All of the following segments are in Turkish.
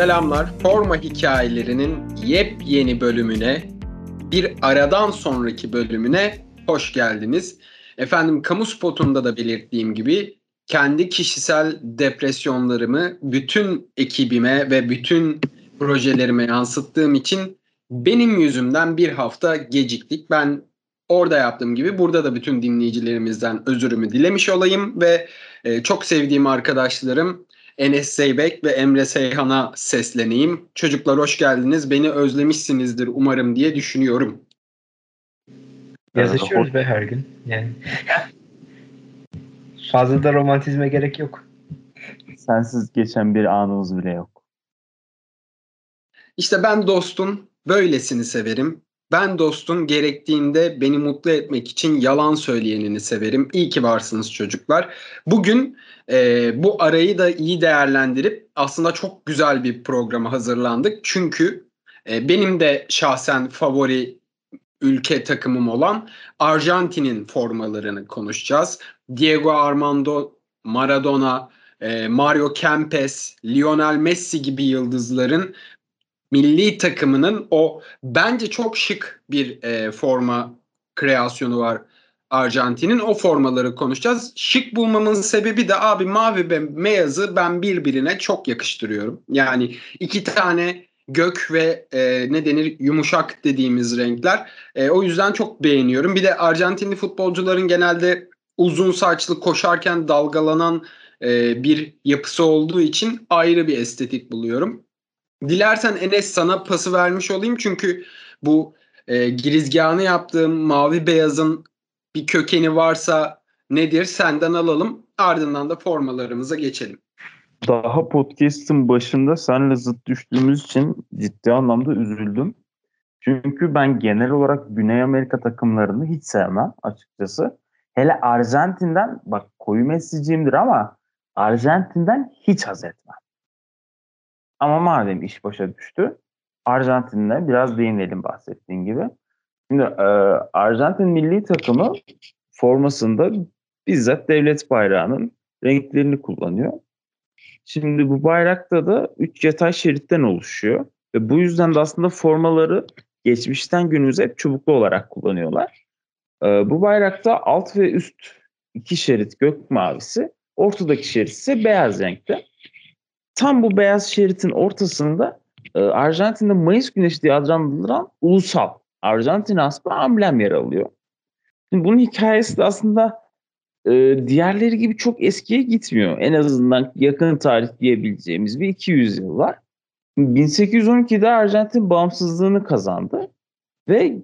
Selamlar. Forma hikayelerinin yepyeni bölümüne, bir aradan sonraki bölümüne hoş geldiniz. Efendim kamu spotunda da belirttiğim gibi kendi kişisel depresyonlarımı bütün ekibime ve bütün projelerime yansıttığım için benim yüzümden bir hafta geciktik. Ben orada yaptığım gibi burada da bütün dinleyicilerimizden özürümü dilemiş olayım ve e, çok sevdiğim arkadaşlarım Enes Zeybek ve Emre Seyhan'a sesleneyim. Çocuklar hoş geldiniz. Beni özlemişsinizdir umarım diye düşünüyorum. Yazışıyoruz be her gün. Yani fazla da romantizme gerek yok. Sensiz geçen bir anımız bile yok. İşte ben dostum böylesini severim. Ben dostum gerektiğinde beni mutlu etmek için yalan söyleyenini severim. İyi ki varsınız çocuklar. Bugün e, bu arayı da iyi değerlendirip aslında çok güzel bir programa hazırlandık. Çünkü e, benim de şahsen favori ülke takımım olan Arjantin'in formalarını konuşacağız. Diego Armando Maradona, e, Mario Kempes, Lionel Messi gibi yıldızların milli takımının o bence çok şık bir e, forma kreasyonu var Arjantin'in. O formaları konuşacağız. Şık bulmamın sebebi de abi mavi ve beyazı ben birbirine çok yakıştırıyorum. Yani iki tane gök ve e, ne denir yumuşak dediğimiz renkler. E, o yüzden çok beğeniyorum. Bir de Arjantinli futbolcuların genelde uzun saçlı koşarken dalgalanan e, bir yapısı olduğu için ayrı bir estetik buluyorum. Dilersen Enes sana pası vermiş olayım çünkü bu e, girizgahını yaptığım mavi beyazın bir kökeni varsa nedir senden alalım ardından da formalarımıza geçelim. Daha podcast'ın başında senle zıt düştüğümüz için ciddi anlamda üzüldüm. Çünkü ben genel olarak Güney Amerika takımlarını hiç sevmem açıkçası. Hele Arjantin'den bak koyu Messi'ciyimdir ama Arjantin'den hiç haz etmem. Ama madem iş başa düştü Arjantin'le biraz değinelim bahsettiğin gibi. Şimdi e, Arjantin milli takımı formasında bizzat devlet bayrağının renklerini kullanıyor. Şimdi bu bayrakta da 3 yatay şeritten oluşuyor. Ve bu yüzden de aslında formaları geçmişten günümüze hep çubuklu olarak kullanıyorlar. Ee, bu bayrakta alt ve üst iki şerit gök mavisi, ortadaki şerit ise beyaz renkte. Tam bu beyaz şeritin ortasında e, Arjantin'de Mayıs Güneşi diye adlandırılan ulusal Arjantin asma amblem yer alıyor. Şimdi bunun hikayesi de aslında e, diğerleri gibi çok eskiye gitmiyor. En azından yakın tarih diyebileceğimiz bir 200 yıl var. 1812'de Arjantin bağımsızlığını kazandı ve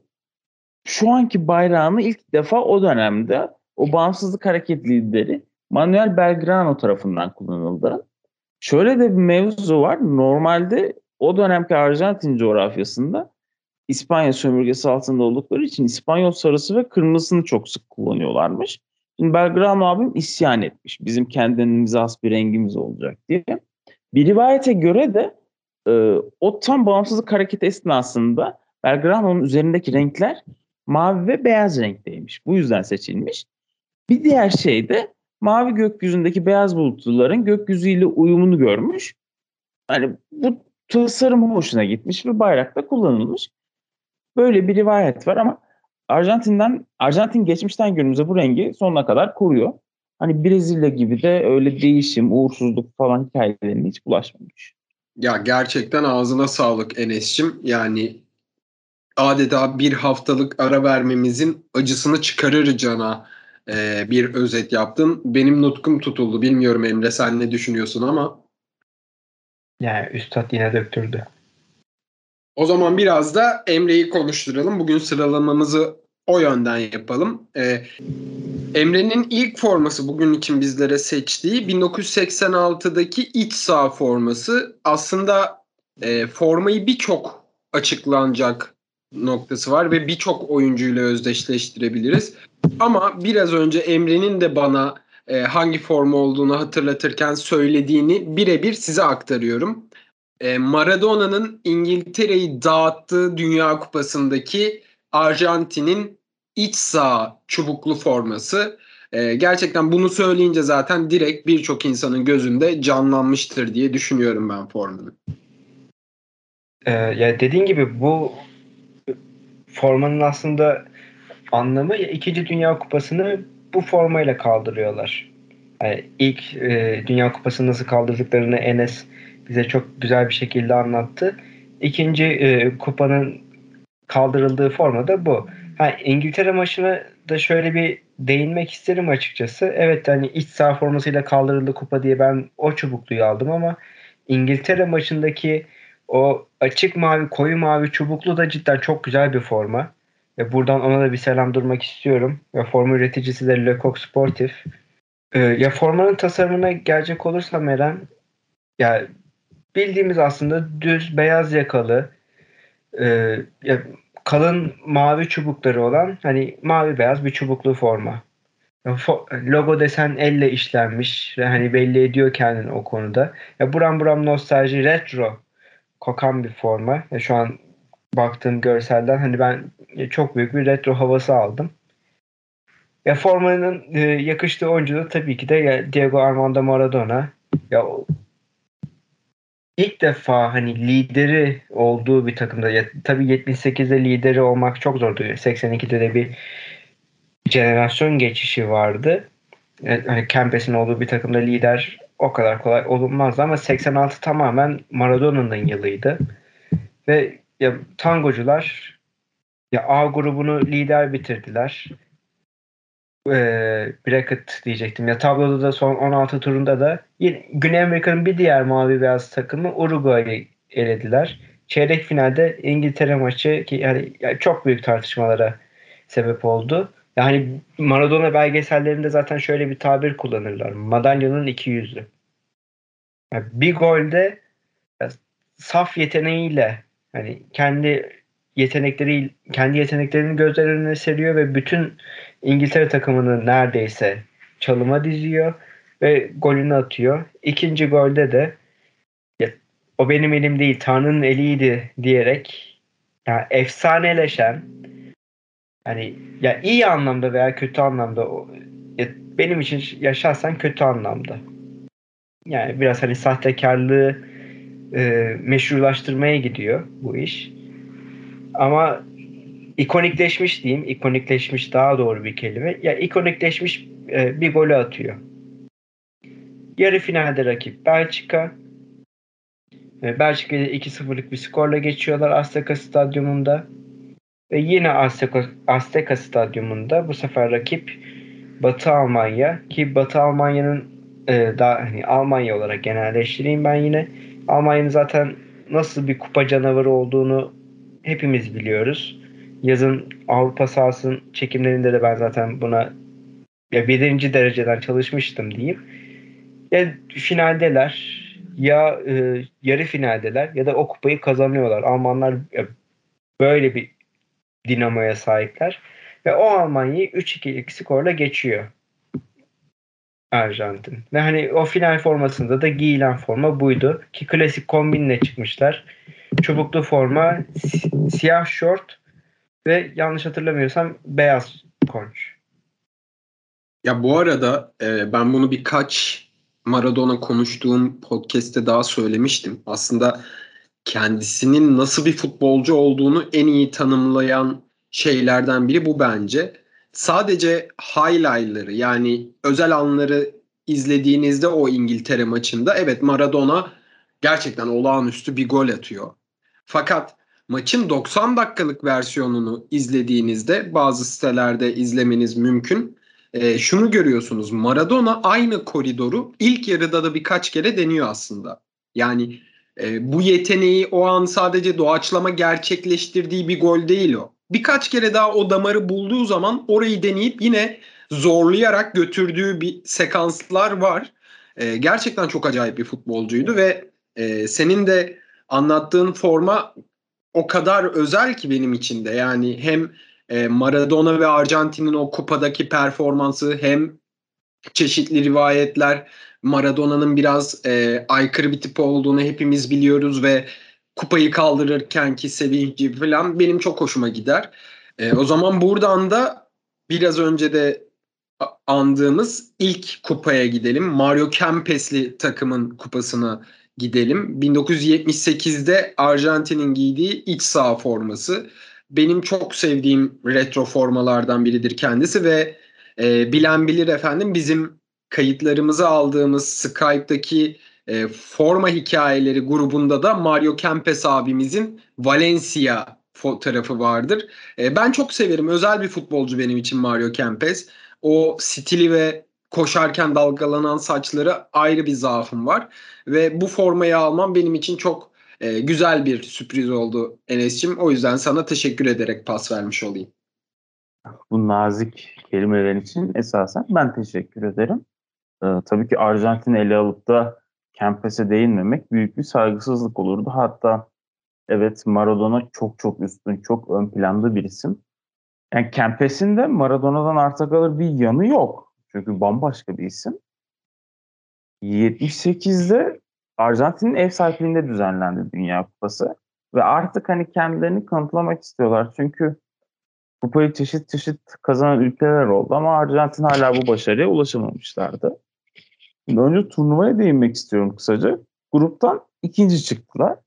şu anki bayrağını ilk defa o dönemde o bağımsızlık hareket lideri Manuel Belgrano tarafından kullanıldı. Şöyle de bir mevzu var. Normalde o dönemki Arjantin coğrafyasında İspanya sömürgesi altında oldukları için İspanyol sarısı ve kırmızısını çok sık kullanıyorlarmış. Şimdi Belgrano abim isyan etmiş. Bizim kendimize has bir rengimiz olacak diye. Bir rivayete göre de e, o tam bağımsızlık hareketi esnasında Belgrano'nun üzerindeki renkler mavi ve beyaz renkteymiş. Bu yüzden seçilmiş. Bir diğer şey de mavi gökyüzündeki beyaz bulutların gökyüzüyle uyumunu görmüş. Hani bu tasarım hoşuna gitmiş ve bayrakta kullanılmış. Böyle bir rivayet var ama Arjantin'den Arjantin geçmişten günümüze bu rengi sonuna kadar koruyor. Hani Brezilya gibi de öyle değişim, uğursuzluk falan hikayelerine hiç bulaşmamış. Ya gerçekten ağzına sağlık Enes'cim. Yani adeta bir haftalık ara vermemizin acısını çıkarırcana e, bir özet yaptın. Benim nutkum tutuldu. Bilmiyorum Emre sen ne düşünüyorsun ama. Yani üstad yine döktürdü. O zaman biraz da Emre'yi konuşturalım. Bugün sıralamamızı o yönden yapalım. Ee, Emre'nin ilk forması bugün için bizlere seçtiği 1986'daki iç saha forması. Aslında e, formayı birçok açıklanacak noktası var ve birçok oyuncuyla özdeşleştirebiliriz. Ama biraz önce Emre'nin de bana e, hangi forma olduğunu hatırlatırken söylediğini birebir size aktarıyorum. E, Maradona'nın İngiltere'yi dağıttığı Dünya Kupası'ndaki Arjantin'in iç saha çubuklu forması. E, gerçekten bunu söyleyince zaten direkt birçok insanın gözünde canlanmıştır diye düşünüyorum ben formanı. Ee, ya dediğin gibi bu formanın aslında anlamı ikinci Dünya Kupası'nı bu formayla kaldırıyorlar. Yani ilk e, Dünya Kupası'nı nasıl kaldırdıklarını Enes bize çok güzel bir şekilde anlattı. İkinci e, kupanın kaldırıldığı forma da bu. Ha, İngiltere maçına da şöyle bir değinmek isterim açıkçası. Evet hani iç saha formasıyla kaldırıldı kupa diye ben o çubukluyu aldım ama İngiltere maçındaki o açık mavi koyu mavi çubuklu da cidden çok güzel bir forma. Ve buradan ona da bir selam durmak istiyorum. Ve forma üreticisi de Lecoq Sportif. Ee, ya formanın tasarımına gelecek olursam Eren ya bildiğimiz aslında düz beyaz yakalı e, ya kalın mavi çubukları olan hani mavi beyaz bir çubuklu forma. Logo desen elle işlenmiş hani belli ediyor kendini o konuda. Ya buram buram nostalji retro kokan bir forma. Ya şu an baktığım görselden hani ben çok büyük bir retro havası aldım. Ya formanın e, yakıştığı oyuncu da tabii ki de ya Diego Armando Maradona. Ya ilk defa hani lideri olduğu bir takımda ya, tabii 78'de lideri olmak çok zordu. 82'de de bir jenerasyon geçişi vardı. Yani Kempes'in olduğu bir takımda lider o kadar kolay olunmazdı ama 86 tamamen Maradona'nın yılıydı. Ve ya tangocular ya A grubunu lider bitirdiler. Ee, bracket diyecektim. Ya tabloda da son 16 turunda da yine Güney Amerika'nın bir diğer mavi beyaz takımı Uruguay'ı elediler. Çeyrek finalde İngiltere maçı ki yani, yani çok büyük tartışmalara sebep oldu. Yani Maradona belgesellerinde zaten şöyle bir tabir kullanırlar. Madalyonun iki yüzü. Yani bir golde saf yeteneğiyle hani kendi yetenekleri kendi yeteneklerini gözler önüne seriyor ve bütün İngiltere takımını neredeyse çalıma diziyor ve golünü atıyor. İkinci golde de o benim elim değil Tanrı'nın eliydi diyerek yani efsaneleşen hani ya iyi anlamda veya kötü anlamda ya benim için yaşarsan kötü anlamda. Yani biraz hani sahtekarlığı e, meşrulaştırmaya gidiyor bu iş. Ama ikonikleşmiş diyeyim. ikonikleşmiş daha doğru bir kelime. Ya ikonikleşmiş e, bir golü atıyor. Yarı finalde rakip Belçika. E, Belçika'da 2-0'lık bir skorla geçiyorlar Azteca Stadyumunda. Ve yine Azteca, Azteca Stadyumunda bu sefer rakip Batı Almanya ki Batı Almanya'nın e, daha hani Almanya olarak genelleştireyim ben yine. Almanya'nın zaten nasıl bir kupa canavarı olduğunu hepimiz biliyoruz. Yazın Avrupa sahasının çekimlerinde de ben zaten buna ya birinci dereceden çalışmıştım diyeyim. Ya finaldeler ya e, yarı finaldeler ya da o kupayı kazanıyorlar. Almanlar böyle bir dinamoya sahipler. Ve o Almanya'yı 3-2'lik skorla geçiyor. Arjantin. Ve hani o final formasında da giyilen forma buydu. Ki klasik kombinle çıkmışlar. Çubuklu forma, si- siyah şort ve yanlış hatırlamıyorsam beyaz konç. Ya bu arada e, ben bunu birkaç Maradona konuştuğum podcast'te daha söylemiştim. Aslında kendisinin nasıl bir futbolcu olduğunu en iyi tanımlayan şeylerden biri bu bence. Sadece highlight'ları yani özel anları izlediğinizde o İngiltere maçında evet Maradona gerçekten olağanüstü bir gol atıyor. Fakat maçın 90 dakikalık versiyonunu izlediğinizde bazı sitelerde izlemeniz mümkün. E, şunu görüyorsunuz Maradona aynı koridoru ilk yarıda da birkaç kere deniyor aslında. Yani e, bu yeteneği o an sadece doğaçlama gerçekleştirdiği bir gol değil o. Birkaç kere daha o damarı bulduğu zaman orayı deneyip yine zorlayarak götürdüğü bir sekanslar var. E, gerçekten çok acayip bir futbolcuydu ve e, senin de anlattığın forma o kadar özel ki benim için de. Yani hem e, Maradona ve Arjantin'in o kupadaki performansı hem çeşitli rivayetler Maradona'nın biraz e, aykırı bir tip olduğunu hepimiz biliyoruz ve kupayı kaldırırken ki sevinci falan benim çok hoşuma gider. E, o zaman buradan da biraz önce de andığımız ilk kupaya gidelim. Mario Kempes'li takımın kupasına gidelim. 1978'de Arjantin'in giydiği iç saha forması. Benim çok sevdiğim retro formalardan biridir kendisi ve e, bilen bilir efendim bizim kayıtlarımızı aldığımız Skype'daki e, forma hikayeleri grubunda da Mario Kempes abimizin Valencia fotoğrafı vardır. E, ben çok severim. Özel bir futbolcu benim için Mario Kempes. O stili ve koşarken dalgalanan saçları ayrı bir zaafım var. Ve bu formayı almam benim için çok e, güzel bir sürpriz oldu Enes'cim. O yüzden sana teşekkür ederek pas vermiş olayım. Bu nazik kelimelerin için esasen ben teşekkür ederim. Ee, tabii ki Arjantin ele alıp da Kempes'e değinmemek büyük bir saygısızlık olurdu. Hatta evet Maradona çok çok üstün, çok ön planda bir isim. Yani Kempes'in de Maradona'dan arta kalır bir yanı yok. Çünkü bambaşka bir isim. 78'de Arjantin'in ev sahipliğinde düzenlendi Dünya Kupası. Ve artık hani kendilerini kanıtlamak istiyorlar. Çünkü kupayı çeşit çeşit kazanan ülkeler oldu ama Arjantin hala bu başarıya ulaşamamışlardı. Önce turnuvaya değinmek istiyorum kısaca. Gruptan ikinci çıktılar.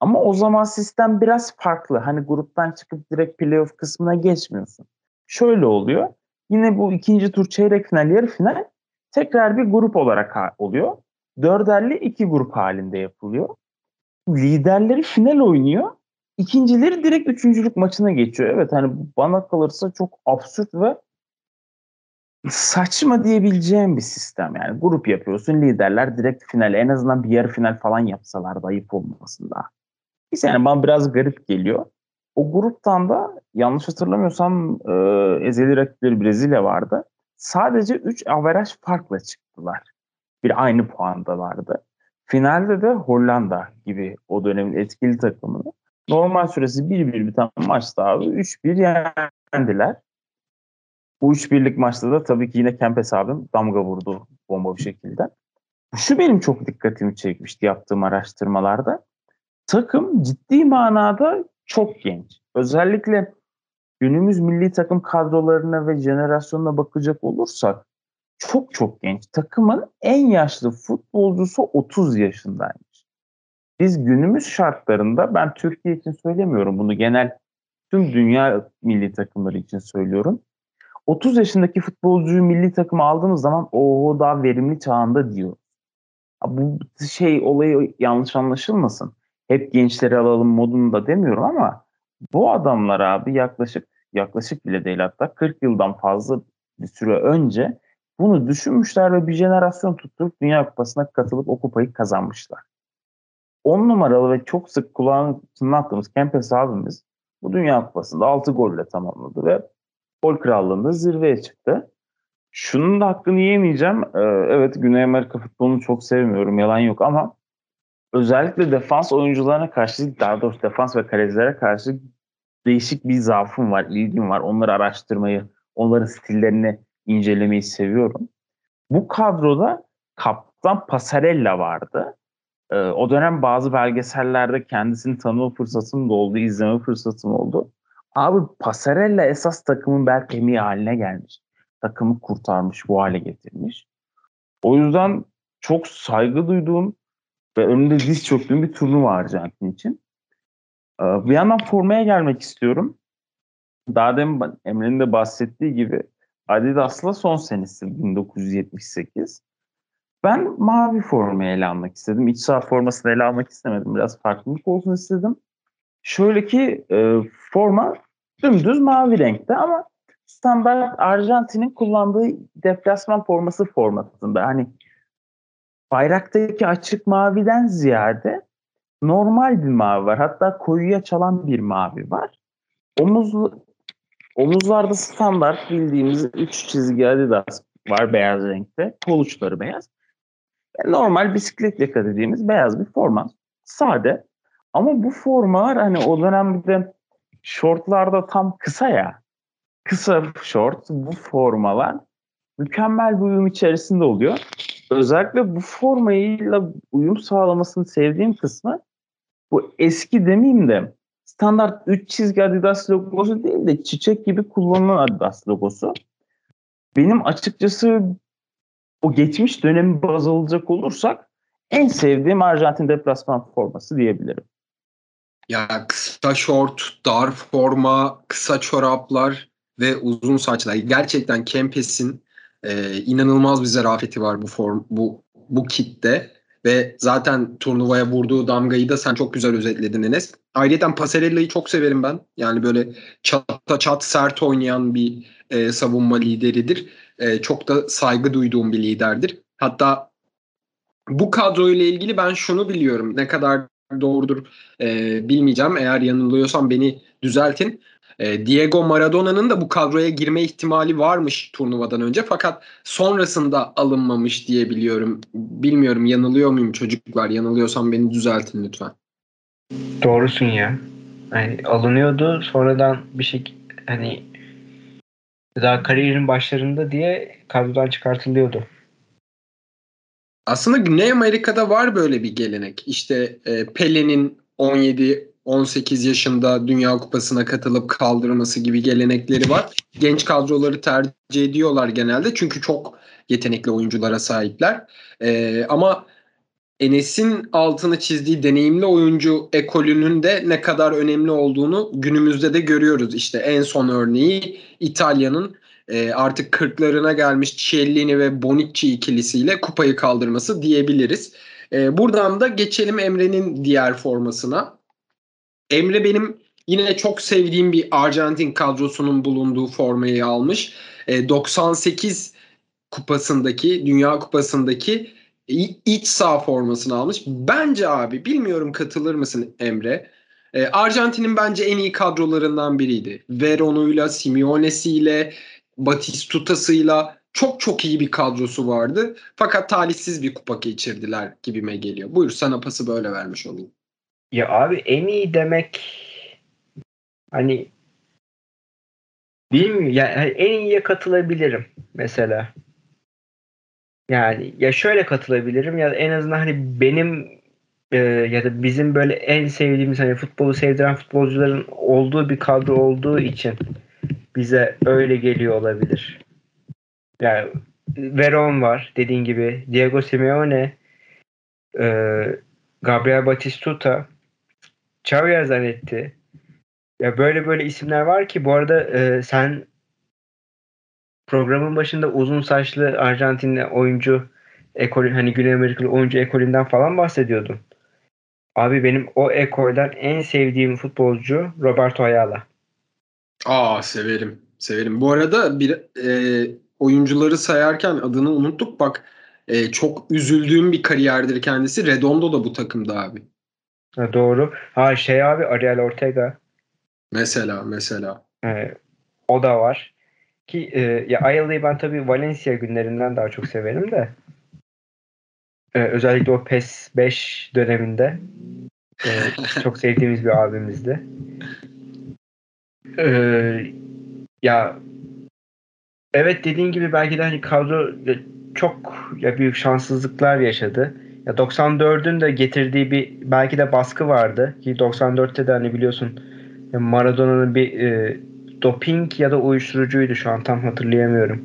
Ama o zaman sistem biraz farklı. Hani gruptan çıkıp direkt playoff kısmına geçmiyorsun. Şöyle oluyor. Yine bu ikinci tur çeyrek final, yarı final tekrar bir grup olarak oluyor. Dörderli iki grup halinde yapılıyor. Liderleri final oynuyor. İkincileri direkt üçüncülük maçına geçiyor. Evet hani bana kalırsa çok absürt ve saçma diyebileceğim bir sistem. Yani grup yapıyorsun liderler direkt finale en azından bir yarı final falan yapsalar da ayıp olmasın daha. Yani bana biraz garip geliyor. O gruptan da yanlış hatırlamıyorsam e, ezeli rakipleri Brezilya vardı. Sadece 3 averaj farkla çıktılar. Bir aynı puandalardı. Finalde de Hollanda gibi o dönemin etkili takımını normal süresi 1-1 biten maçta abi 3-1 yendiler. Bu 3-1'lik maçta da tabii ki yine Kempes abim damga vurdu bomba bir şekilde. Şu benim çok dikkatimi çekmişti yaptığım araştırmalarda. Takım ciddi manada çok genç. Özellikle günümüz milli takım kadrolarına ve jenerasyonuna bakacak olursak çok çok genç. Takımın en yaşlı futbolcusu 30 yaşındaymış. Biz günümüz şartlarında ben Türkiye için söylemiyorum bunu genel tüm dünya milli takımları için söylüyorum. 30 yaşındaki futbolcuyu milli takıma aldığımız zaman o daha verimli çağında diyor. Bu şey olayı yanlış anlaşılmasın. Hep gençleri alalım modunda demiyorum ama bu adamlar abi yaklaşık yaklaşık bile değil hatta 40 yıldan fazla bir süre önce bunu düşünmüşler ve bir jenerasyon tutturup Dünya Kupası'na katılıp o kupayı kazanmışlar. 10 numaralı ve çok sık kulağını çınlattığımız Kempes abimiz bu Dünya Kupası'nda 6 golle tamamladı ve gol krallığında zirveye çıktı. Şunun da hakkını yiyemeyeceğim. Ee, evet Güney Amerika futbolunu çok sevmiyorum yalan yok ama özellikle defans oyuncularına karşı daha doğrusu defans ve kalecilere karşı değişik bir zaafım var, ilgim var. Onları araştırmayı, onların stillerini incelemeyi seviyorum. Bu kadroda kaptan Pasarella vardı. Ee, o dönem bazı belgesellerde kendisini tanıma fırsatım da oldu, izleme fırsatım oldu. Abi Pasarella esas takımın bel kemiği haline gelmiş. Takımı kurtarmış, bu hale getirmiş. O yüzden çok saygı duyduğum ve önünde diz çöktüğüm bir turnuva Arjantin için. Ee, bir yandan formaya gelmek istiyorum. Daha demin Emre'nin de bahsettiği gibi Adidas'la son senesi 1978. Ben mavi formayı ele almak istedim. İç saha formasını ele almak istemedim. Biraz farklılık olsun istedim. Şöyle ki e, forma dümdüz mavi renkte ama standart Arjantin'in kullandığı deplasman forması formatında. Hani bayraktaki açık maviden ziyade normal bir mavi var. Hatta koyuya çalan bir mavi var. Omuz omuzlarda standart bildiğimiz 3 çizgi Adidas var beyaz renkte. Kol uçları beyaz. Normal bisiklet yaka dediğimiz beyaz bir forma. Sade. Ama bu formalar hani o dönemde şortlarda tam kısa ya. Kısa şort bu formalar mükemmel bir uyum içerisinde oluyor. Özellikle bu formayla uyum sağlamasını sevdiğim kısmı bu eski demeyeyim de standart 3 çizgi Adidas logosu değil de çiçek gibi kullanılan Adidas logosu. Benim açıkçası o geçmiş dönemi baz alacak olursak en sevdiğim Arjantin deplasman forması diyebilirim. Ya kısa şort, dar forma, kısa çoraplar ve uzun saçlar. Gerçekten Kempes'in e, inanılmaz bir zarafeti var bu form bu bu kitte ve zaten turnuvaya vurduğu damgayı da sen çok güzel özetledin Enes. Ayrıca Pasarella'yı çok severim ben. Yani böyle çata çat sert oynayan bir e, savunma lideridir. E, çok da saygı duyduğum bir liderdir. Hatta bu kadroyla ilgili ben şunu biliyorum. Ne kadar doğrudur e, bilmeyeceğim. Eğer yanılıyorsam beni düzeltin. E, Diego Maradona'nın da bu kadroya girme ihtimali varmış turnuvadan önce fakat sonrasında alınmamış diye biliyorum. Bilmiyorum yanılıyor muyum çocuklar? Yanılıyorsam beni düzeltin lütfen. Doğrusun ya. Yani alınıyordu sonradan bir şey hani daha kariyerin başlarında diye kadrodan çıkartılıyordu. Aslında Güney Amerika'da var böyle bir gelenek. İşte e, Pele'nin 17 18 yaşında Dünya Kupası'na katılıp kaldırması gibi gelenekleri var. Genç kadroları tercih ediyorlar genelde çünkü çok yetenekli oyunculara sahipler. Ee, ama Enes'in altını çizdiği deneyimli oyuncu ekolünün de ne kadar önemli olduğunu günümüzde de görüyoruz. İşte en son örneği İtalya'nın e, artık kırklarına gelmiş Ciellini ve Bonucci ikilisiyle kupayı kaldırması diyebiliriz. E, buradan da geçelim Emre'nin diğer formasına. Emre benim yine çok sevdiğim bir Arjantin kadrosunun bulunduğu formayı almış. E, 98 kupasındaki, Dünya Kupası'ndaki iç sağ formasını almış. Bence abi bilmiyorum katılır mısın Emre? E, Arjantin'in bence en iyi kadrolarından biriydi. Veron'uyla, Simeone'siyle, Batistuta'sıyla çok çok iyi bir kadrosu vardı. Fakat talihsiz bir kupa geçirdiler gibime geliyor. Buyur sana pası böyle vermiş olayım. Ya abi en iyi demek hani bilmiyorum yani en iyiye katılabilirim mesela. Yani ya şöyle katılabilirim ya en azından hani benim e, ya da bizim böyle en sevdiğimiz hani futbolu sevdiren futbolcuların olduğu bir kadro olduğu için bize öyle geliyor olabilir. Yani Veron var dediğin gibi. Diego Simeone e, Gabriel Batistuta Xavier Zanetti. Ya böyle böyle isimler var ki bu arada e, sen programın başında uzun saçlı Arjantinli oyuncu ekol hani Güney Amerikalı oyuncu ekolünden falan bahsediyordun. Abi benim o ekolden en sevdiğim futbolcu Roberto Ayala. Aa severim. Severim. Bu arada bir e, oyuncuları sayarken adını unuttuk. Bak e, çok üzüldüğüm bir kariyerdir kendisi. Redondo da bu takımda abi. Ha, doğru. Ha şey abi Ariel Ortega. Mesela mesela. Ee, o da var. Ki e, ya Ayala'yı ben tabii Valencia günlerinden daha çok severim de. Ee, özellikle o PES 5 döneminde e, çok sevdiğimiz bir abimizdi. Ee, ya evet dediğin gibi belki de hani kadro çok ya büyük şanssızlıklar yaşadı. Ya 94'ün de getirdiği bir belki de baskı vardı ki 94'te de hani biliyorsun Maradona'nın bir e, doping ya da uyuşturucuydu şu an tam hatırlayamıyorum.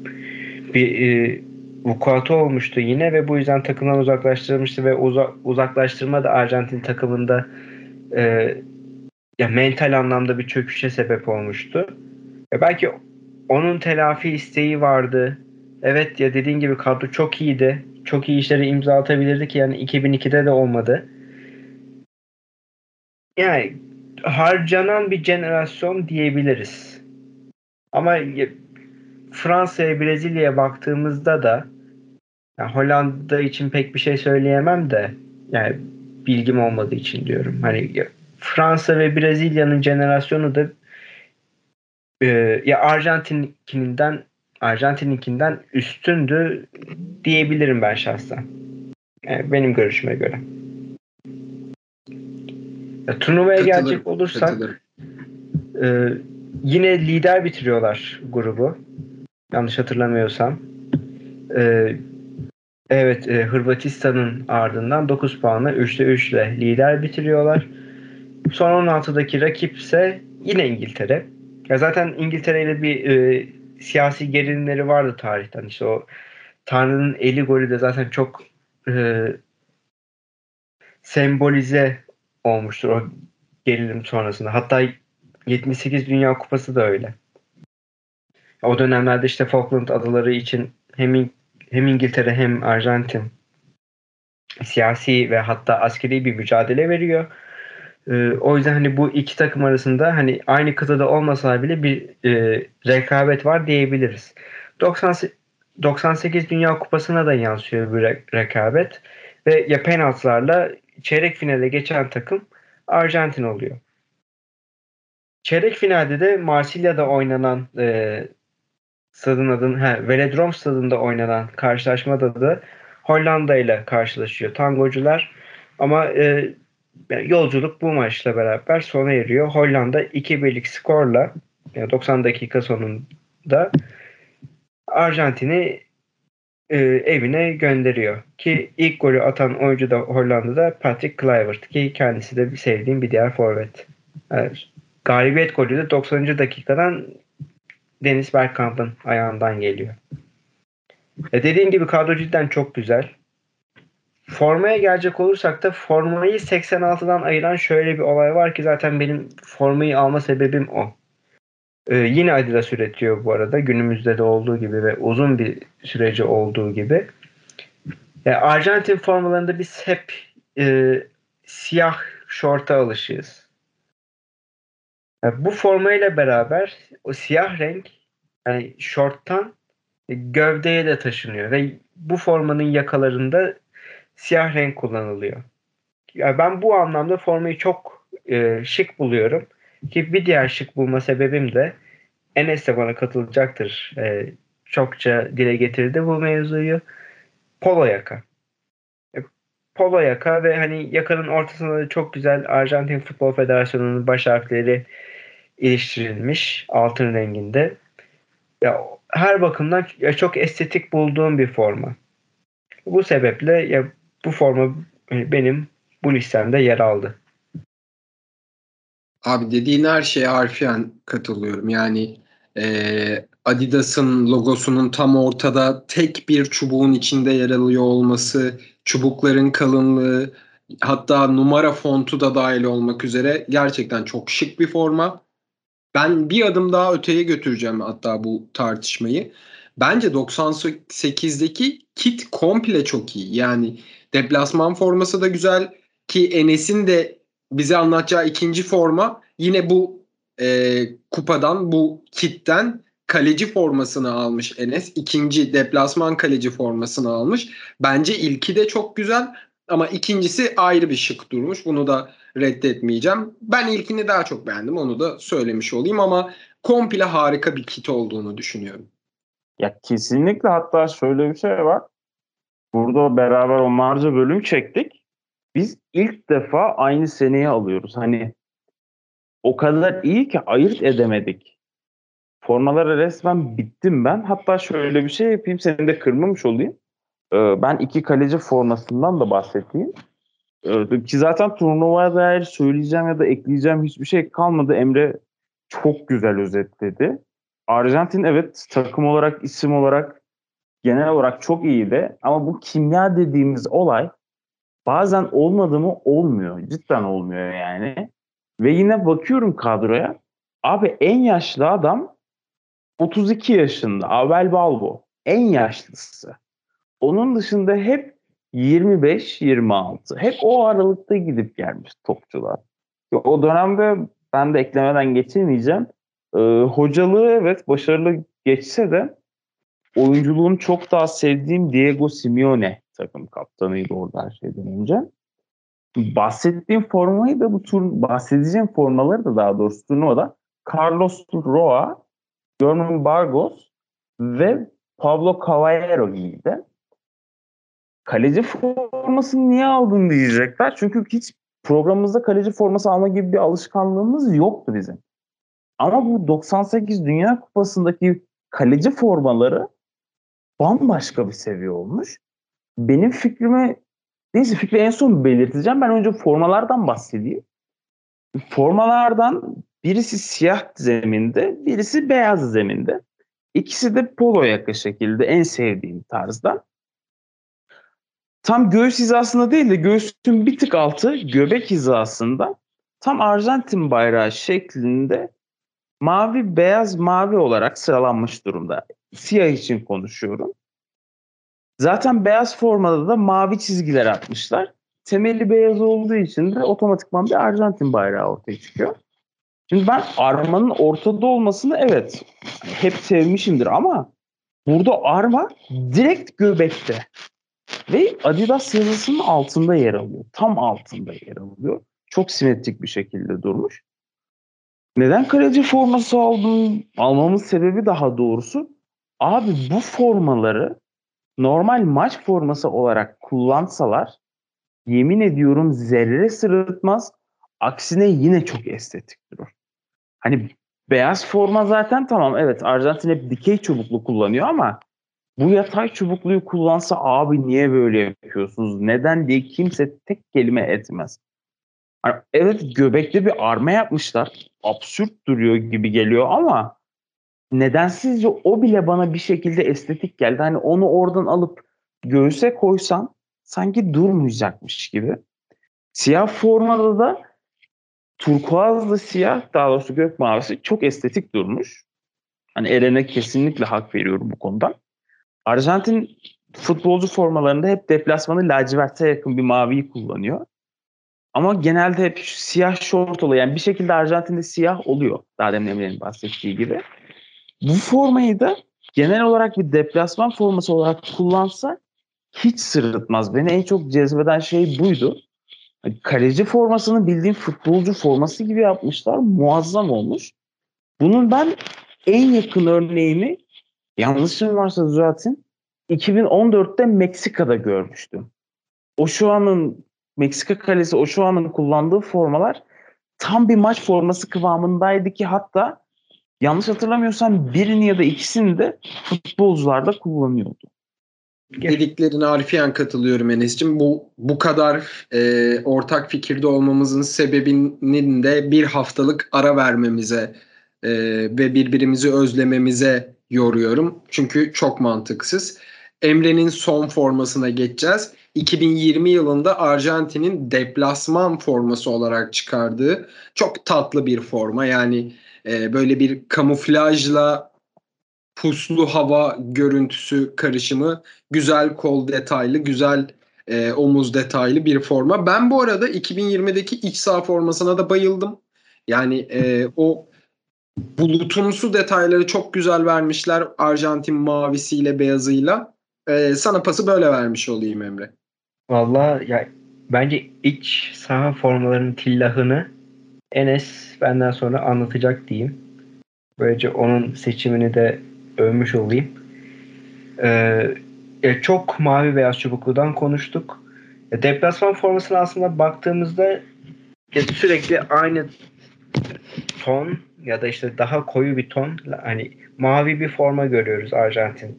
Bir e, vukuatı olmuştu yine ve bu yüzden takımdan uzaklaştırılmıştı ve uza, uzaklaştırma da Arjantin takımında e, ya mental anlamda bir çöküşe sebep olmuştu. Ya belki onun telafi isteği vardı. Evet ya dediğin gibi kadro çok iyiydi çok iyi işleri imza atabilirdi ki yani 2002'de de olmadı. Yani harcanan bir jenerasyon diyebiliriz. Ama Fransa'ya, Brezilya'ya baktığımızda da yani Hollanda için pek bir şey söyleyemem de yani bilgim olmadığı için diyorum. Hani Fransa ve Brezilya'nın jenerasyonu da e, ya Arjantin'inden Arjantin'inkinden üstündü diyebilirim ben şahsen. Yani benim görüşüme göre. Ya, turnuvaya Katılır, gelecek olursak e, yine lider bitiriyorlar grubu. Yanlış hatırlamıyorsam. E, evet e, Hırvatistan'ın ardından 9 puanla 3'te 3 ile lider bitiriyorlar. Son 16'daki rakip ise yine İngiltere. Ya zaten İngiltere ile bir e, siyasi gerilimleri vardı tarihten. İşte o Tanrı'nın eli golü de zaten çok e, sembolize olmuştur o gerilim sonrasında. Hatta 78 Dünya Kupası da öyle. O dönemlerde işte Falkland Adaları için hem, hem İngiltere hem Arjantin siyasi ve hatta askeri bir mücadele veriyor. Ee, o yüzden hani bu iki takım arasında hani aynı kıtada olmasalar bile bir e, rekabet var diyebiliriz. 90, 98 Dünya Kupası'na da yansıyor bu rekabet ve ya penaltılarla çeyrek finale geçen takım Arjantin oluyor. Çeyrek finalde de Marsilya'da oynanan e, stadın adını he, Velodrom stadında oynanan karşılaşmada da Hollanda ile karşılaşıyor tangocular. Ama e, yolculuk bu maçla beraber sona eriyor. Hollanda 2-1'lik skorla yani 90 dakika sonunda Arjantin'i e, evine gönderiyor. Ki ilk golü atan oyuncu da Hollanda'da Patrick Kluivert ki kendisi de sevdiğim bir diğer forvet. Galibiyet golü de 90. dakikadan Deniz Bergkamp'ın ayağından geliyor. E dediğim gibi kadro cidden çok güzel. Formaya gelecek olursak da formayı 86'dan ayıran şöyle bir olay var ki zaten benim formayı alma sebebim o. Ee, yine Adidas üretiyor bu arada. Günümüzde de olduğu gibi ve uzun bir süreci olduğu gibi. Yani Arjantin formalarında biz hep e, siyah şorta alışığız. Yani bu formayla beraber o siyah renk yani şorttan gövdeye de taşınıyor ve bu formanın yakalarında siyah renk kullanılıyor. Yani ben bu anlamda formayı çok e, şık buluyorum. Ki bir diğer şık bulma sebebim de Enes de bana katılacaktır. E, çokça dile getirdi bu mevzuyu. Polo yaka. E, polo yaka ve hani yakanın ortasında da çok güzel Arjantin Futbol Federasyonu'nun baş harfleri iliştirilmiş altın renginde. Ya her bakımdan ya çok estetik bulduğum bir forma. Bu sebeple ya bu forma benim bu listemde yer aldı. Abi dediğin her şeye harfiyen katılıyorum. Yani e, Adidas'ın logosunun tam ortada tek bir çubuğun içinde yer alıyor olması, çubukların kalınlığı, hatta numara fontu da dahil olmak üzere gerçekten çok şık bir forma. Ben bir adım daha öteye götüreceğim hatta bu tartışmayı. Bence 98'deki kit komple çok iyi. Yani deplasman forması da güzel ki Enes'in de bize anlatacağı ikinci forma yine bu e, kupadan bu kitten kaleci formasını almış Enes. İkinci deplasman kaleci formasını almış. Bence ilki de çok güzel ama ikincisi ayrı bir şık durmuş. Bunu da reddetmeyeceğim. Ben ilkini daha çok beğendim. Onu da söylemiş olayım ama komple harika bir kit olduğunu düşünüyorum. Ya kesinlikle hatta şöyle bir şey var. Burada beraber onlarca bölüm çektik. Biz ilk defa aynı seneyi alıyoruz. Hani o kadar iyi ki ayırt edemedik. Formalara resmen bittim ben. Hatta şöyle bir şey yapayım. Seni de kırmamış olayım. Ee, ben iki kaleci formasından da bahsedeyim. Ee, ki zaten turnuvaya dair söyleyeceğim ya da ekleyeceğim hiçbir şey kalmadı. Emre çok güzel özetledi. Arjantin evet takım olarak, isim olarak, genel olarak çok iyiydi. Ama bu kimya dediğimiz olay bazen olmadı mı olmuyor. Cidden olmuyor yani. Ve yine bakıyorum kadroya. Abi en yaşlı adam 32 yaşında. Abel Balbo. En yaşlısı. Onun dışında hep 25-26. Hep o aralıkta gidip gelmiş topçular. O dönemde ben de eklemeden geçemeyeceğim. Ee, hocalığı evet başarılı geçse de oyunculuğunu çok daha sevdiğim Diego Simeone takım kaptanıydı orada her şeyden önce. Bahsettiğim formayı da bu tur bahsedeceğim formaları da daha doğrusu turnuvada Carlos Roa, German Bargos ve Pablo Caballero giydi kaleci formasını niye aldın diyecekler. Çünkü hiç programımızda kaleci forması alma gibi bir alışkanlığımız yoktu bizim. Ama bu 98 Dünya Kupası'ndaki kaleci formaları bambaşka bir seviye olmuş. Benim fikrime neyse fikri en son belirteceğim. Ben önce formalardan bahsedeyim. Formalardan birisi siyah zeminde, birisi beyaz zeminde. İkisi de polo yaka şekilde en sevdiğim tarzda. tam göğüs hizasında değil de göğsün bir tık altı göbek hizasında tam Arjantin bayrağı şeklinde mavi beyaz mavi olarak sıralanmış durumda. Siyah için konuşuyorum. Zaten beyaz formada da mavi çizgiler atmışlar. Temeli beyaz olduğu için de otomatikman bir Arjantin bayrağı ortaya çıkıyor. Şimdi ben armanın ortada olmasını evet hep sevmişimdir ama burada arma direkt göbekte. Ve Adidas yazısının altında yer alıyor. Tam altında yer alıyor. Çok simetrik bir şekilde durmuş. Neden kaleci forması aldım? Almamın sebebi daha doğrusu abi bu formaları normal maç forması olarak kullansalar yemin ediyorum zerre sırıtmaz. Aksine yine çok estetik durur. Hani beyaz forma zaten tamam evet Arjantin hep dikey çubuklu kullanıyor ama bu yatay çubukluyu kullansa abi niye böyle yapıyorsunuz? Neden diye kimse tek kelime etmez. Hani evet göbekte bir arma yapmışlar. Absürt duruyor gibi geliyor ama nedensizce o bile bana bir şekilde estetik geldi. Hani onu oradan alıp göğüse koysan sanki durmayacakmış gibi. Siyah formada da turkuazlı siyah daha doğrusu gök mavisi çok estetik durmuş. Hani Eren'e kesinlikle hak veriyorum bu konudan. Arjantin futbolcu formalarında hep deplasmanı laciverte yakın bir maviyi kullanıyor. Ama genelde hep siyah şort oluyor. Yani bir şekilde Arjantin'de siyah oluyor. Daha demin Emre'nin bahsettiği gibi. Bu formayı da genel olarak bir deplasman forması olarak kullansa hiç sırıtmaz. Beni en çok cezbeden şey buydu. Hani kaleci formasını bildiğim futbolcu forması gibi yapmışlar. Muazzam olmuş. Bunun ben en yakın örneğini yanlışım varsa zaten 2014'te Meksika'da görmüştüm. O şu anın Meksika kalesi o şu anın kullandığı formalar tam bir maç forması kıvamındaydı ki hatta yanlış hatırlamıyorsam birini ya da ikisini de futbolcular da kullanıyordu. Dediklerine Arifiyen katılıyorum Enes'ciğim. Bu bu kadar e, ortak fikirde olmamızın sebebinin de bir haftalık ara vermemize e, ve birbirimizi özlememize yoruyorum. Çünkü çok mantıksız. Emre'nin son formasına geçeceğiz. 2020 yılında Arjantin'in deplasman forması olarak çıkardığı çok tatlı bir forma. Yani e, böyle bir kamuflajla puslu hava görüntüsü karışımı, güzel kol detaylı, güzel e, omuz detaylı bir forma. Ben bu arada 2020'deki iç saha formasına da bayıldım. Yani e, o bulutumsu detayları çok güzel vermişler Arjantin mavisiyle beyazıyla. E, sana pası böyle vermiş olayım Emre. Valla ya bence iç saha formalarının tillahını Enes benden sonra anlatacak diyeyim. Böylece onun seçimini de övmüş olayım. Ee, ya çok mavi beyaz çubukludan konuştuk. Ya deplasman formasına aslında baktığımızda ya sürekli aynı ton ya da işte daha koyu bir ton hani mavi bir forma görüyoruz Arjantin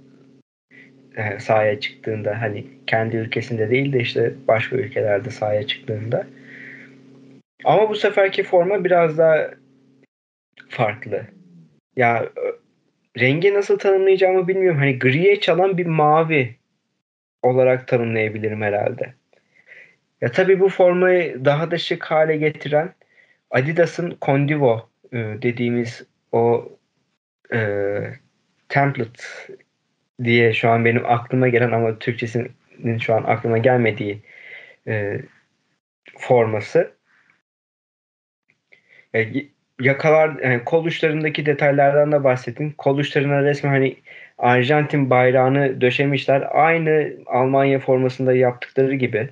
e, sahaya çıktığında hani kendi ülkesinde değil de işte başka ülkelerde sahaya çıktığında. Ama bu seferki forma biraz daha farklı. Ya rengi nasıl tanımlayacağımı bilmiyorum. Hani griye çalan bir mavi olarak tanımlayabilirim herhalde. Ya tabii bu formayı daha da şık hale getiren Adidas'ın Condivo e, dediğimiz o e, template diye şu an benim aklıma gelen ama Türkçesinin şu an aklıma gelmediği e, forması. E, yakalar yani kol uçlarındaki detaylardan da bahsettin. Kol uçlarına resmen hani Arjantin bayrağını döşemişler. Aynı Almanya formasında yaptıkları gibi.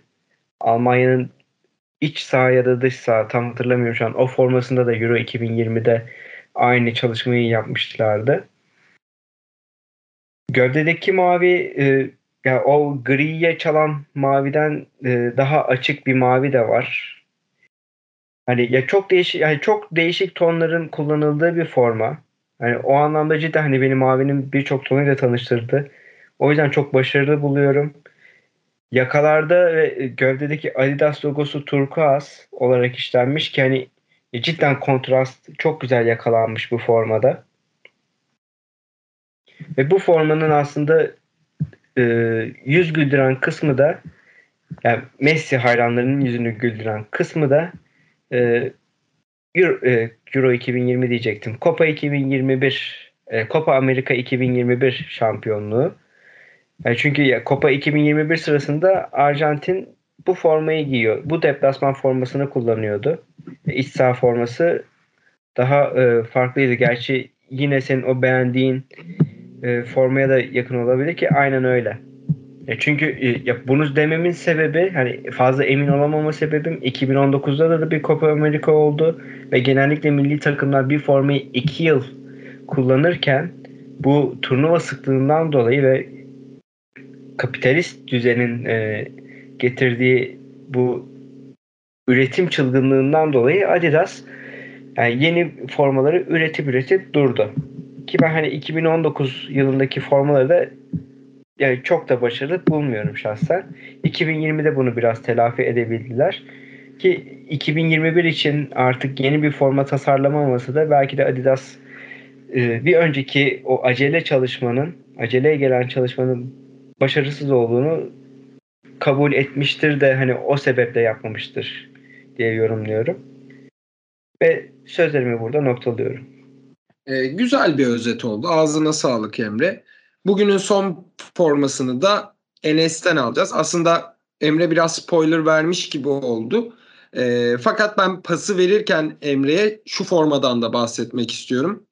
Almanya'nın iç saha ya da dış saha tam hatırlamıyorum şu an. O formasında da Euro 2020'de aynı çalışmayı yapmışlardı. Gövdedeki mavi e, ya o griye çalan maviden e, daha açık bir mavi de var. Hani ya çok değişik yani çok değişik tonların kullanıldığı bir forma. Hani o anlamda cidden hani beni mavinin birçok tonuyla tanıştırdı. O yüzden çok başarılı buluyorum. Yakalarda ve gövdedeki Adidas logosu turkuaz olarak işlenmiş ki hani cidden kontrast çok güzel yakalanmış bu formada. Ve bu formanın aslında e, yüz güldüren kısmı da yani Messi hayranlarının yüzünü güldüren kısmı da e, Euro, e, Euro 2020 diyecektim. Copa 2021 e, Copa Amerika 2021 şampiyonluğu. Çünkü Copa 2021 sırasında Arjantin bu formayı giyiyor. Bu deplasman formasını kullanıyordu. E, iç saha forması daha e, farklıydı. Gerçi yine senin o beğendiğin e, formaya da yakın olabilir ki aynen öyle. E çünkü e, ya bunu dememin sebebi hani fazla emin olamama sebebim 2019'da da, da bir Copa America oldu ve genellikle milli takımlar bir formayı 2 yıl kullanırken bu turnuva sıklığından dolayı ve kapitalist düzenin e, getirdiği bu üretim çılgınlığından dolayı Adidas yani yeni formaları üretip üretip durdu. Ki ben hani 2019 yılındaki formaları da yani çok da başarılı bulmuyorum şahsen. 2020'de bunu biraz telafi edebildiler. Ki 2021 için artık yeni bir forma tasarlamaması da belki de Adidas e, bir önceki o acele çalışmanın, aceleye gelen çalışmanın başarısız olduğunu kabul etmiştir de hani o sebeple yapmamıştır diye yorumluyorum. Ve sözlerimi burada noktalıyorum. E, güzel bir özet oldu. Ağzına sağlık Emre. Bugünün son formasını da Enes'ten alacağız. Aslında Emre biraz spoiler vermiş gibi oldu. E, fakat ben pası verirken Emre'ye şu formadan da bahsetmek istiyorum.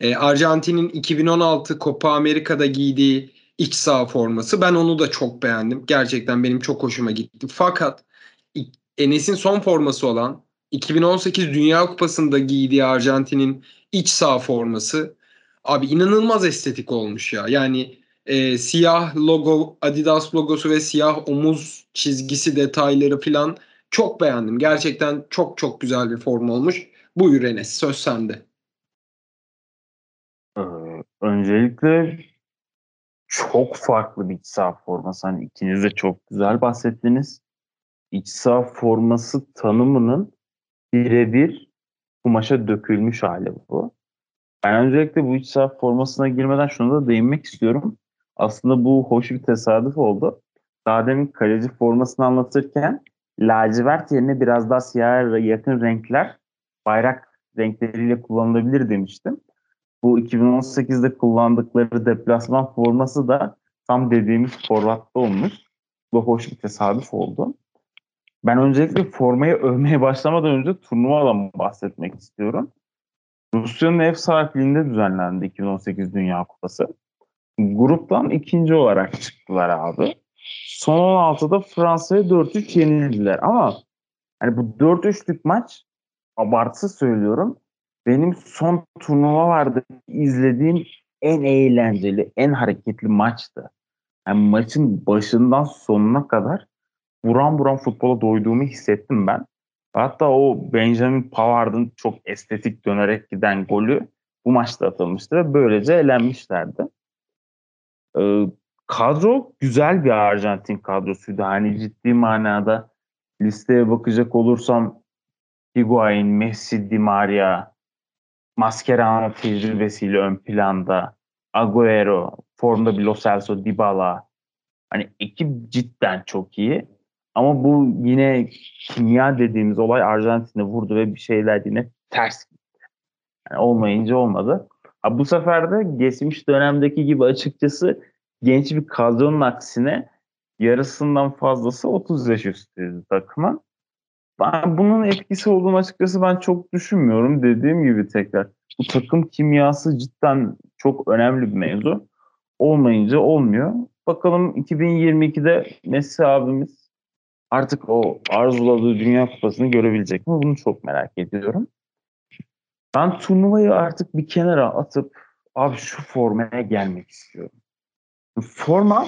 E, Arjantin'in 2016 Copa Amerika'da giydiği iç saha forması. Ben onu da çok beğendim. Gerçekten benim çok hoşuma gitti. Fakat Enes'in son forması olan 2018 Dünya Kupası'nda giydiği Arjantin'in iç saha forması abi inanılmaz estetik olmuş ya. Yani e, siyah logo, Adidas logosu ve siyah omuz çizgisi detayları falan çok beğendim. Gerçekten çok çok güzel bir form olmuş. Buyur Enes söz sende. Ee, öncelikle çok farklı bir iç saha forması. Hani ikiniz de çok güzel bahsettiniz. İç saha forması tanımının birebir kumaşa dökülmüş hali bu. Ben öncelikle bu iç saha formasına girmeden şunu da değinmek istiyorum. Aslında bu hoş bir tesadüf oldu. Daha demin kaleci formasını anlatırken lacivert yerine biraz daha siyah yakın renkler bayrak renkleriyle kullanılabilir demiştim. Bu 2018'de kullandıkları deplasman forması da tam dediğimiz formatta olmuş. Bu hoş bir tesadüf oldu. Ben öncelikle formayı övmeye başlamadan önce turnuvadan bahsetmek istiyorum. Rusya'nın ev sahipliğinde düzenlendi 2018 Dünya Kupası. Gruptan ikinci olarak çıktılar abi. Son 16'da Fransa'ya 4-3 yenildiler. Ama hani bu 4-3'lük maç abartısız söylüyorum. Benim son turnuva vardı izlediğim en eğlenceli, en hareketli maçtı. Yani maçın başından sonuna kadar buram buram futbola doyduğumu hissettim ben. Hatta o Benjamin Pavard'ın çok estetik dönerek giden golü bu maçta atılmıştı ve böylece elenmişlerdi. Ee, kadro güzel bir Arjantin kadrosuydu. Hani ciddi manada listeye bakacak olursam Higuain, Messi, Di Maria, Mascherano tecrübesiyle ön planda, Agüero, formda bir Lo Celso, Dybala. Hani ekip cidden çok iyi. Ama bu yine kimya dediğimiz olay Arjantin'e vurdu ve bir şeyler yine ters gitti. Yani olmayınca olmadı. Ha, bu sefer de geçmiş dönemdeki gibi açıkçası genç bir kadronun aksine yarısından fazlası 30 yaş üstüydü takımın. Ben bunun etkisi olduğunu açıkçası ben çok düşünmüyorum. Dediğim gibi tekrar bu takım kimyası cidden çok önemli bir mevzu. Olmayınca olmuyor. Bakalım 2022'de Messi abimiz artık o arzuladığı Dünya Kupası'nı görebilecek mi? Bunu çok merak ediyorum. Ben turnuvayı artık bir kenara atıp abi şu formaya gelmek istiyorum. Forma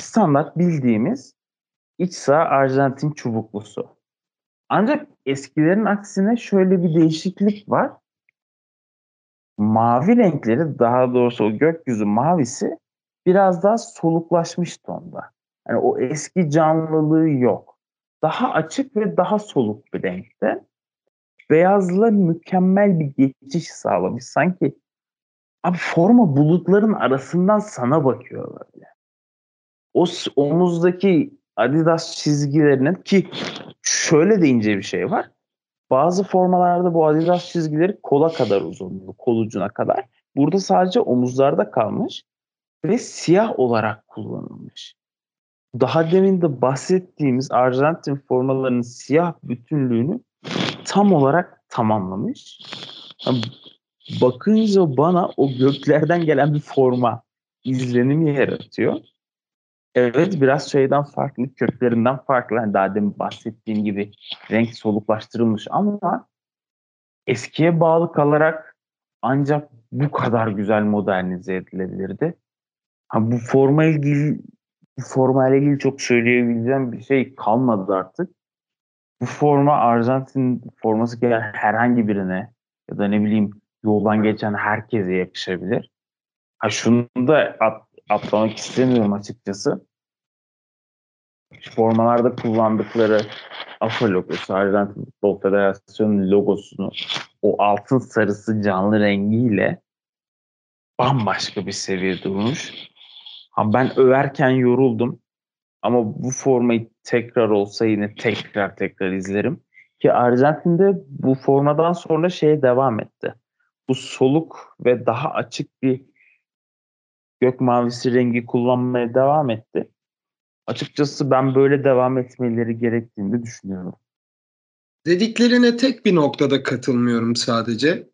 standart bildiğimiz iç saha Arjantin çubuklusu. Ancak eskilerin aksine şöyle bir değişiklik var. Mavi renkleri daha doğrusu o gökyüzü mavisi biraz daha soluklaşmış tonda. Yani o eski canlılığı yok. Daha açık ve daha soluk bir renkte. Beyazla mükemmel bir geçiş sağlamış. Sanki abi forma bulutların arasından sana bakıyor böyle. O omuzdaki Adidas çizgilerinin ki şöyle de ince bir şey var. Bazı formalarda bu Adidas çizgileri kola kadar uzun, kol ucuna kadar. Burada sadece omuzlarda kalmış ve siyah olarak kullanılmış. Daha demin de bahsettiğimiz Arjantin formalarının siyah bütünlüğünü tam olarak tamamlamış. bakınca bana o göklerden gelen bir forma izlenimi yaratıyor. Evet biraz şeyden farklı, köklerinden farklı. Yani daha demin bahsettiğim gibi renk soluklaştırılmış ama eskiye bağlı kalarak ancak bu kadar güzel modernize edilebilirdi. Ha, bu forma ilgili forma ile ilgili çok söyleyebileceğim bir şey kalmadı artık. Bu forma Arjantin forması gelen herhangi birine ya da ne bileyim yoldan geçen herkese yakışabilir. Ha şunu da at, atlamak istemiyorum açıkçası. Formalarda kullandıkları AFA logosu, Arjantin Futbol Federasyonu'nun logosunu o altın sarısı canlı rengiyle bambaşka bir seviye durmuş. Ha ben överken yoruldum. Ama bu formayı tekrar olsa yine tekrar tekrar izlerim. Ki Arjantin'de bu formadan sonra şeye devam etti. Bu soluk ve daha açık bir gök mavisi rengi kullanmaya devam etti. Açıkçası ben böyle devam etmeleri gerektiğini düşünüyorum. Dediklerine tek bir noktada katılmıyorum sadece.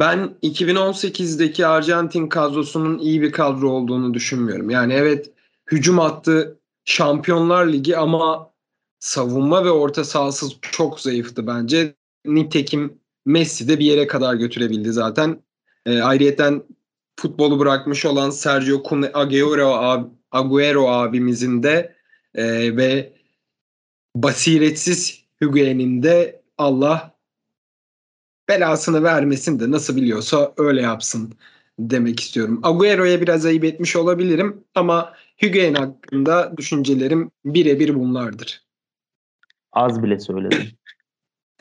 Ben 2018'deki Arjantin kadrosunun iyi bir kadro olduğunu düşünmüyorum. Yani evet hücum hattı Şampiyonlar Ligi ama savunma ve orta sahası çok zayıftı bence. Nitekim Messi de bir yere kadar götürebildi zaten. E, ayrıyeten futbolu bırakmış olan Sergio Aguero, ab, Aguero abimizin de e, ve basiretsiz Hügüen'in de Allah belasını vermesin de nasıl biliyorsa öyle yapsın demek istiyorum. Agüero'ya biraz ayıp etmiş olabilirim ama Hügeyin hakkında düşüncelerim birebir bunlardır. Az bile söyledim.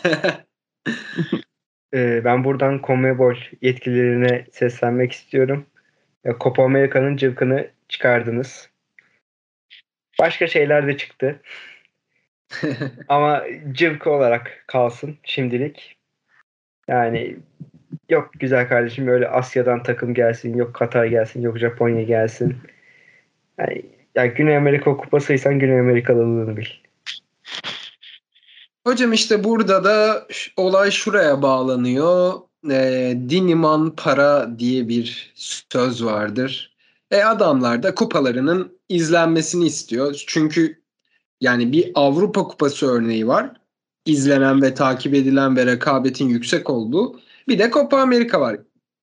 ee, ben buradan Conmebol yetkililerine seslenmek istiyorum. Ya, Copa Amerika'nın cıvkını çıkardınız. Başka şeyler de çıktı. Ama cıvkı olarak kalsın şimdilik. Yani yok güzel kardeşim öyle Asya'dan takım gelsin, yok Katar gelsin, yok Japonya gelsin. Yani, yani Güney Amerika kupasıysan Güney Amerikalılığını bil. Hocam işte burada da olay şuraya bağlanıyor. E, diniman para diye bir söz vardır. E adamlar da kupalarının izlenmesini istiyor. Çünkü yani bir Avrupa Kupası örneği var. İzlenen ve takip edilen ve rekabetin yüksek olduğu. Bir de Copa Amerika var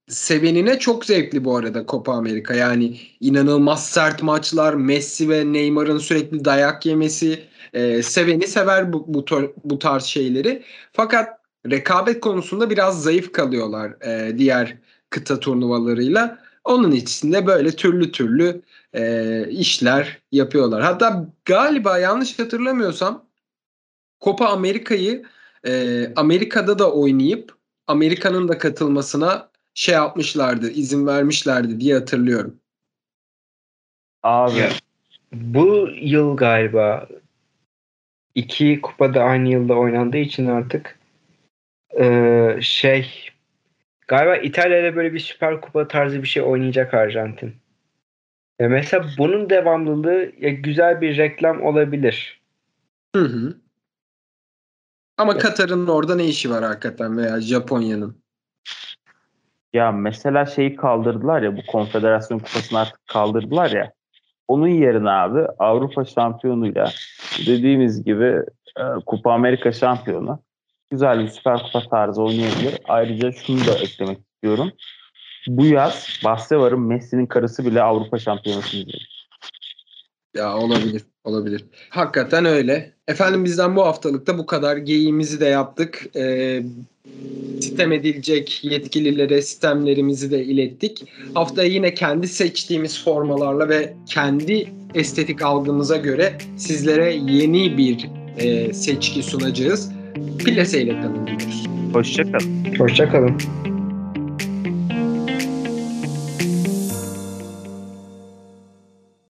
sevenine çok zevkli bu arada Copa Amerika. Yani inanılmaz sert maçlar, Messi ve Neymar'ın sürekli dayak yemesi, e, seveni sever bu, bu, bu tarz şeyleri. Fakat rekabet konusunda biraz zayıf kalıyorlar e, diğer kıta turnuvalarıyla. Onun içinde böyle türlü türlü e, işler yapıyorlar. Hatta galiba yanlış hatırlamıyorsam Copa Amerika'yı e, Amerika'da da oynayıp Amerika'nın da katılmasına şey yapmışlardı, izin vermişlerdi diye hatırlıyorum. Abi ya, bu yıl galiba iki kupada aynı yılda oynandığı için artık ee, şey galiba İtalya'da böyle bir süper kupa tarzı bir şey oynayacak Arjantin. Ya mesela bunun devamlılığı ya güzel bir reklam olabilir. Hı hı. Ama evet. Katar'ın orada ne işi var hakikaten veya Japonya'nın? Ya mesela şeyi kaldırdılar ya bu konfederasyon kupasını artık kaldırdılar ya. Onun yerine abi Avrupa şampiyonuyla dediğimiz gibi e, Kupa Amerika şampiyonu güzel bir süper kupa tarzı oynayabilir. Ayrıca şunu da eklemek istiyorum. Bu yaz Bahse Messi'nin karısı bile Avrupa şampiyonasını izledi. Ya olabilir, olabilir. Hakikaten öyle. Efendim bizden bu haftalıkta bu kadar. Geyiğimizi de yaptık. Ee, sistem edilecek yetkililere sistemlerimizi de ilettik. Haftaya yine kendi seçtiğimiz formalarla ve kendi estetik algımıza göre sizlere yeni bir e, seçki sunacağız. Plaseyle kalın diyoruz. Hoşçakalın. Hoşçakalın.